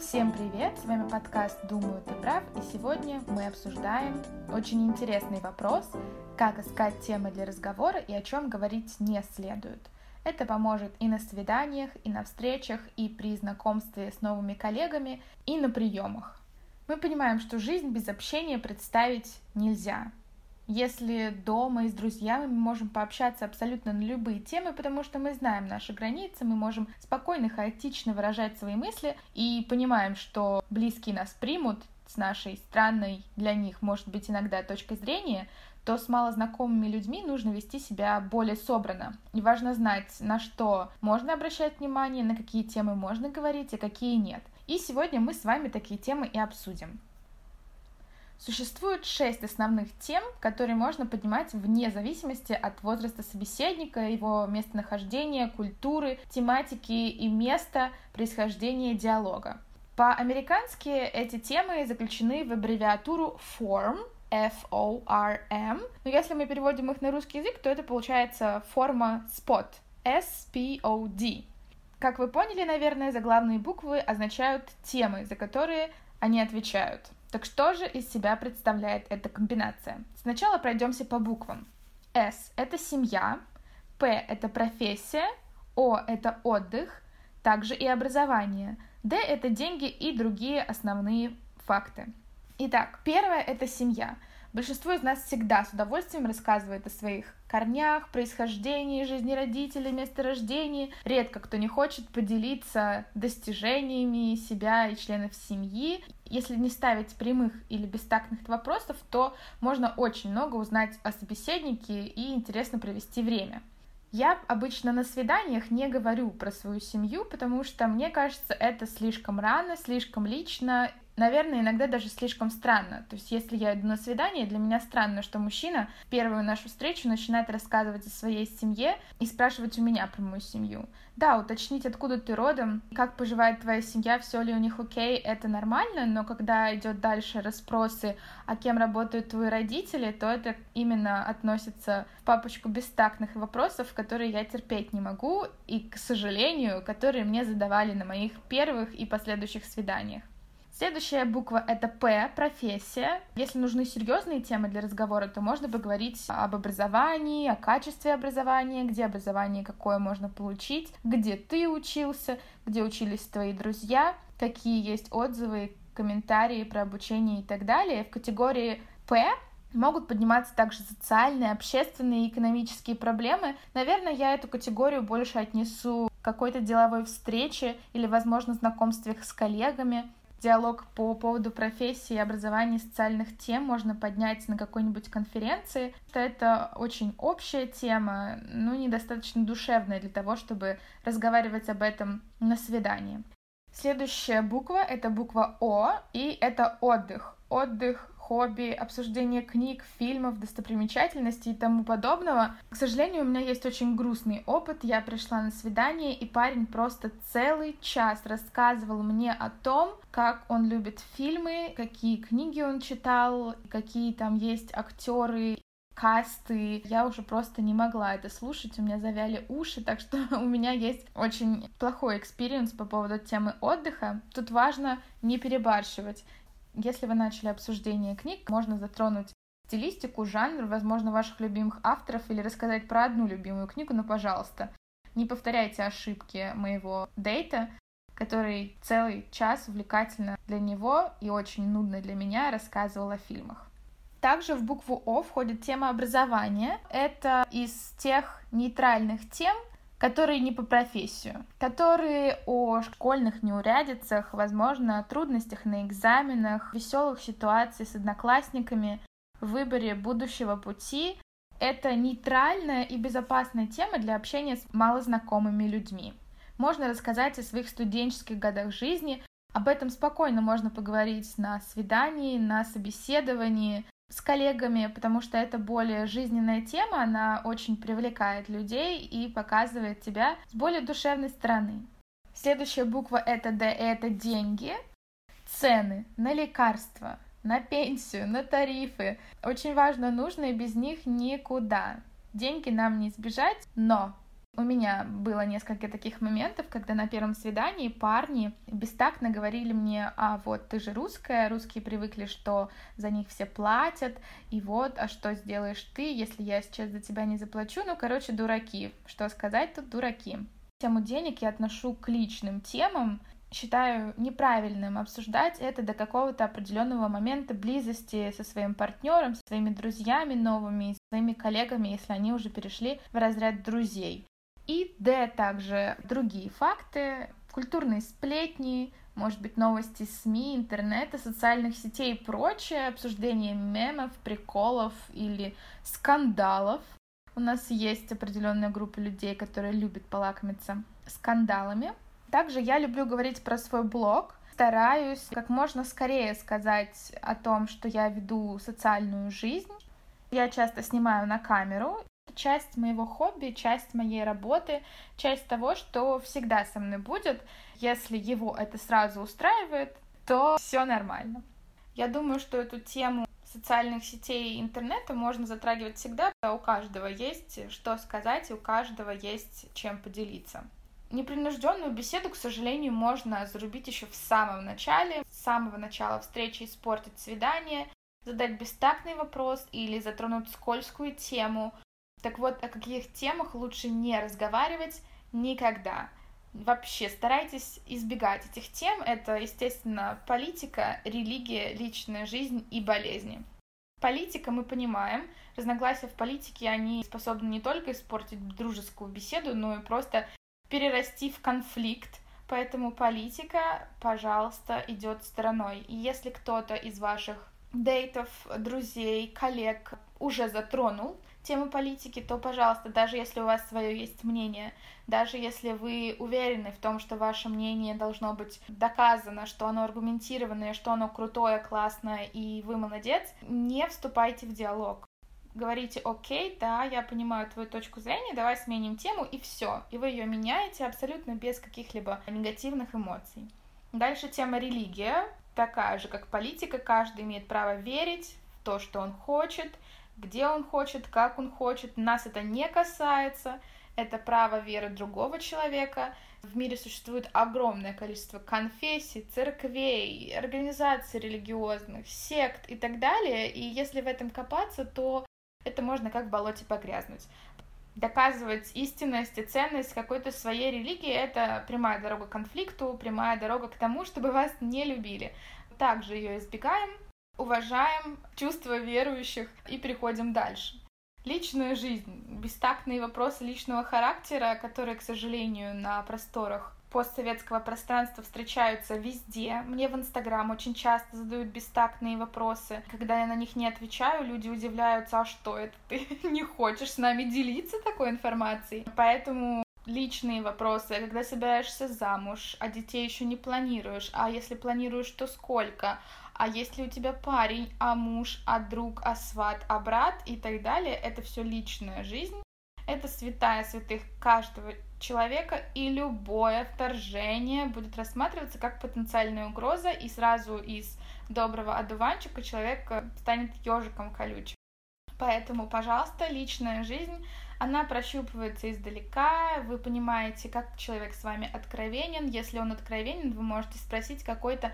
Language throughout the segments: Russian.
Всем привет! С вами подкаст «Думаю, ты прав» и сегодня мы обсуждаем очень интересный вопрос, как искать темы для разговора и о чем говорить не следует. Это поможет и на свиданиях, и на встречах, и при знакомстве с новыми коллегами, и на приемах. Мы понимаем, что жизнь без общения представить нельзя, если дома и с друзьями мы можем пообщаться абсолютно на любые темы, потому что мы знаем наши границы, мы можем спокойно, хаотично выражать свои мысли и понимаем, что близкие нас примут с нашей странной для них, может быть, иногда точкой зрения, то с малознакомыми людьми нужно вести себя более собрано. И важно знать, на что можно обращать внимание, на какие темы можно говорить, а какие нет. И сегодня мы с вами такие темы и обсудим. Существует шесть основных тем, которые можно поднимать вне зависимости от возраста собеседника, его местонахождения, культуры, тематики и места происхождения диалога. По-американски эти темы заключены в аббревиатуру FORM, F-O-R-M, но если мы переводим их на русский язык, то это получается форма SPOT, S-P-O-D. Как вы поняли, наверное, заглавные буквы означают темы, за которые они отвечают. Так что же из себя представляет эта комбинация? Сначала пройдемся по буквам. S — это семья, P — это профессия, O — это отдых, также и образование, D — это деньги и другие основные факты. Итак, первое — это семья — Большинство из нас всегда с удовольствием рассказывает о своих корнях, происхождении, жизни родителей, месторождении. Редко кто не хочет поделиться достижениями себя и членов семьи. Если не ставить прямых или бестактных вопросов, то можно очень много узнать о собеседнике и интересно провести время. Я обычно на свиданиях не говорю про свою семью, потому что мне кажется, это слишком рано, слишком лично, наверное, иногда даже слишком странно. То есть, если я иду на свидание, для меня странно, что мужчина первую нашу встречу начинает рассказывать о своей семье и спрашивать у меня про мою семью. Да, уточнить, откуда ты родом, как поживает твоя семья, все ли у них окей, это нормально, но когда идет дальше расспросы, а кем работают твои родители, то это именно относится в папочку бестактных вопросов, которые я терпеть не могу, и, к сожалению, которые мне задавали на моих первых и последующих свиданиях. Следующая буква — это П, профессия. Если нужны серьезные темы для разговора, то можно поговорить об образовании, о качестве образования, где образование какое можно получить, где ты учился, где учились твои друзья, какие есть отзывы, комментарии про обучение и так далее. В категории П могут подниматься также социальные, общественные и экономические проблемы. Наверное, я эту категорию больше отнесу к какой-то деловой встрече или, возможно, знакомствах с коллегами. Диалог по поводу профессии, образования, социальных тем можно поднять на какой-нибудь конференции. Это очень общая тема, ну, недостаточно душевная для того, чтобы разговаривать об этом на свидании. Следующая буква — это буква О, и это отдых. Отдых хобби, обсуждение книг, фильмов, достопримечательностей и тому подобного. К сожалению, у меня есть очень грустный опыт. Я пришла на свидание, и парень просто целый час рассказывал мне о том, как он любит фильмы, какие книги он читал, какие там есть актеры касты. Я уже просто не могла это слушать, у меня завяли уши, так что у меня есть очень плохой experience по поводу темы отдыха. Тут важно не перебарщивать. Если вы начали обсуждение книг, можно затронуть стилистику, жанр, возможно, ваших любимых авторов или рассказать про одну любимую книгу, но, пожалуйста, не повторяйте ошибки моего дейта, который целый час увлекательно для него и очень нудно для меня рассказывал о фильмах. Также в букву О входит тема образования. Это из тех нейтральных тем, которые не по профессию, которые о школьных неурядицах, возможно, трудностях на экзаменах, веселых ситуациях с одноклассниками, выборе будущего пути. Это нейтральная и безопасная тема для общения с малознакомыми людьми. Можно рассказать о своих студенческих годах жизни, об этом спокойно можно поговорить на свидании, на собеседовании, с коллегами, потому что это более жизненная тема, она очень привлекает людей и показывает тебя с более душевной стороны. Следующая буква это Д, это деньги, цены на лекарства, на пенсию, на тарифы. Очень важно, нужно и без них никуда. Деньги нам не избежать, но У меня было несколько таких моментов, когда на первом свидании парни бестактно говорили мне, а вот ты же русская, русские привыкли, что за них все платят, и вот, а что сделаешь ты, если я сейчас за тебя не заплачу? Ну, короче, дураки. Что сказать тут дураки? Тему денег я отношу к личным темам, считаю неправильным обсуждать это до какого-то определенного момента близости со своим партнером, со своими друзьями новыми, своими коллегами, если они уже перешли в разряд друзей. И Д также другие факты, культурные сплетни, может быть, новости СМИ, интернета, социальных сетей и прочее, обсуждение мемов, приколов или скандалов. У нас есть определенная группа людей, которые любят полакомиться скандалами. Также я люблю говорить про свой блог, стараюсь как можно скорее сказать о том, что я веду социальную жизнь. Я часто снимаю на камеру часть моего хобби, часть моей работы, часть того, что всегда со мной будет. Если его это сразу устраивает, то все нормально. Я думаю, что эту тему социальных сетей и интернета можно затрагивать всегда. У каждого есть что сказать, и у каждого есть чем поделиться. Непринужденную беседу, к сожалению, можно зарубить еще в самом начале, с самого начала встречи испортить свидание, задать бестактный вопрос или затронуть скользкую тему, так вот, о каких темах лучше не разговаривать никогда. Вообще старайтесь избегать этих тем. Это, естественно, политика, религия, личная жизнь и болезни. Политика, мы понимаем, разногласия в политике, они способны не только испортить дружескую беседу, но и просто перерасти в конфликт. Поэтому политика, пожалуйста, идет стороной. И если кто-то из ваших дейтов, друзей, коллег уже затронул тему политики, то, пожалуйста, даже если у вас свое есть мнение, даже если вы уверены в том, что ваше мнение должно быть доказано, что оно аргументированное, что оно крутое, классное и вы молодец, не вступайте в диалог. Говорите, окей, да, я понимаю твою точку зрения, давай сменим тему, и все. И вы ее меняете абсолютно без каких-либо негативных эмоций. Дальше тема религия, такая же, как политика, каждый имеет право верить в то, что он хочет, где он хочет, как он хочет. Нас это не касается. Это право веры другого человека. В мире существует огромное количество конфессий, церквей, организаций религиозных, сект и так далее. И если в этом копаться, то это можно как в болоте погрязнуть. Доказывать истинность и ценность какой-то своей религии — это прямая дорога к конфликту, прямая дорога к тому, чтобы вас не любили. Также ее избегаем, уважаем чувства верующих и переходим дальше. Личная жизнь, бестактные вопросы личного характера, которые, к сожалению, на просторах постсоветского пространства встречаются везде. Мне в Инстаграм очень часто задают бестактные вопросы. Когда я на них не отвечаю, люди удивляются, а что это ты не хочешь с нами делиться такой информацией? Поэтому личные вопросы, когда собираешься замуж, а детей еще не планируешь, а если планируешь, то сколько, а есть ли у тебя парень, а муж, а друг, а сват, а брат и так далее, это все личная жизнь. Это святая святых каждого человека, и любое вторжение будет рассматриваться как потенциальная угроза, и сразу из доброго одуванчика человек э, станет ежиком колючим. Поэтому, пожалуйста, личная жизнь, она прощупывается издалека, вы понимаете, как человек с вами откровенен. Если он откровенен, вы можете спросить какой-то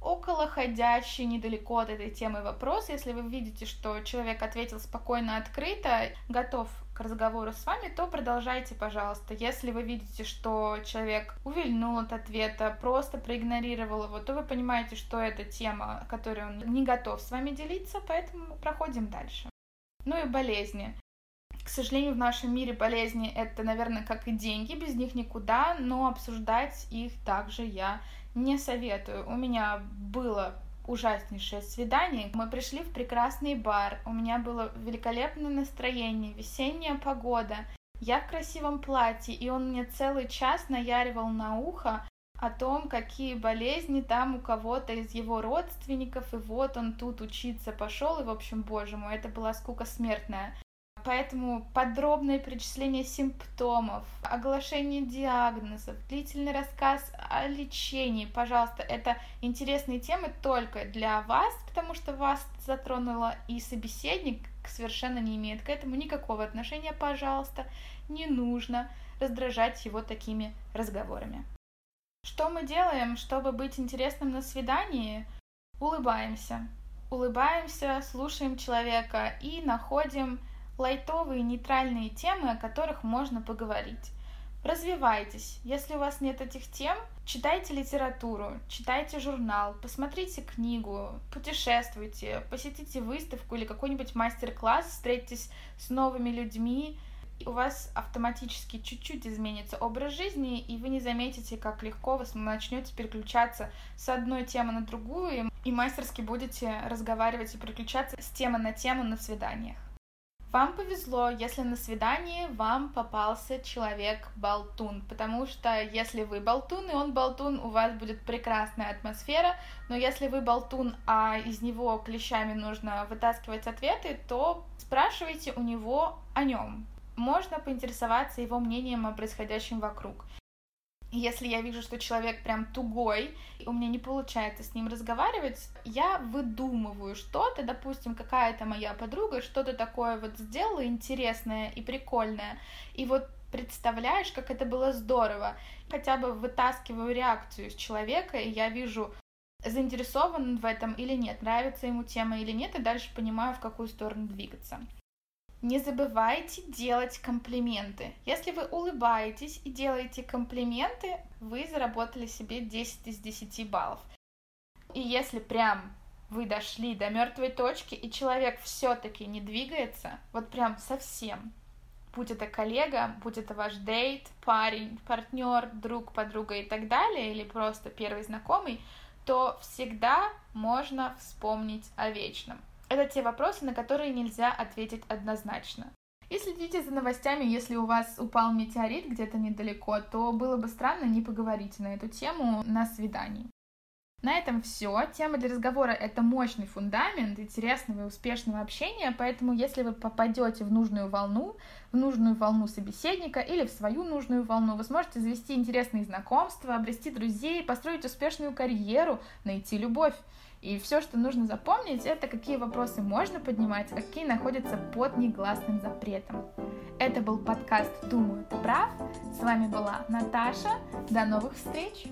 околоходящий недалеко от этой темы вопрос. Если вы видите, что человек ответил спокойно, открыто, готов к разговору с вами, то продолжайте, пожалуйста. Если вы видите, что человек увильнул от ответа, просто проигнорировал его, то вы понимаете, что это тема, которой он не готов с вами делиться, поэтому проходим дальше. Ну и болезни. К сожалению, в нашем мире болезни это, наверное, как и деньги, без них никуда, но обсуждать их также я не советую. У меня было ужаснейшее свидание. Мы пришли в прекрасный бар. У меня было великолепное настроение, весенняя погода. Я в красивом платье, и он мне целый час наяривал на ухо о том, какие болезни там у кого-то из его родственников, и вот он тут учиться пошел, и, в общем, боже мой, это была скука смертная. Поэтому подробное перечисление симптомов, оглашение диагнозов, длительный рассказ о лечении, пожалуйста, это интересные темы только для вас, потому что вас затронуло, и собеседник совершенно не имеет к этому никакого отношения, пожалуйста, не нужно раздражать его такими разговорами. Что мы делаем, чтобы быть интересным на свидании? Улыбаемся. Улыбаемся, слушаем человека и находим лайтовые нейтральные темы, о которых можно поговорить. Развивайтесь. Если у вас нет этих тем, читайте литературу, читайте журнал, посмотрите книгу, путешествуйте, посетите выставку или какой-нибудь мастер-класс, встретитесь с новыми людьми. У вас автоматически чуть-чуть изменится образ жизни, и вы не заметите, как легко вы начнете переключаться с одной темы на другую, и мастерски будете разговаривать и переключаться с темы на тему на свиданиях. Вам повезло, если на свидании вам попался человек-болтун, потому что если вы болтун и он болтун, у вас будет прекрасная атмосфера, но если вы болтун, а из него клещами нужно вытаскивать ответы, то спрашивайте у него о нем. Можно поинтересоваться его мнением о происходящем вокруг. Если я вижу, что человек прям тугой, и у меня не получается с ним разговаривать, я выдумываю что-то, допустим, какая-то моя подруга что-то такое вот сделала интересное и прикольное, и вот представляешь, как это было здорово. Хотя бы вытаскиваю реакцию из человека, и я вижу, заинтересован в этом или нет, нравится ему тема или нет, и дальше понимаю, в какую сторону двигаться. Не забывайте делать комплименты. Если вы улыбаетесь и делаете комплименты, вы заработали себе 10 из 10 баллов. И если прям вы дошли до мертвой точки, и человек все-таки не двигается, вот прям совсем, будь это коллега, будь это ваш дейт, парень, партнер, друг, подруга и так далее, или просто первый знакомый, то всегда можно вспомнить о вечном. Это те вопросы, на которые нельзя ответить однозначно. И следите за новостями, если у вас упал метеорит где-то недалеко, то было бы странно не поговорить на эту тему на свидании. На этом все. Тема для разговора — это мощный фундамент интересного и успешного общения, поэтому если вы попадете в нужную волну, в нужную волну собеседника или в свою нужную волну, вы сможете завести интересные знакомства, обрести друзей, построить успешную карьеру, найти любовь. И все, что нужно запомнить, это какие вопросы можно поднимать, а какие находятся под негласным запретом. Это был подкаст «Думаю, ты прав». С вами была Наташа. До новых встреч!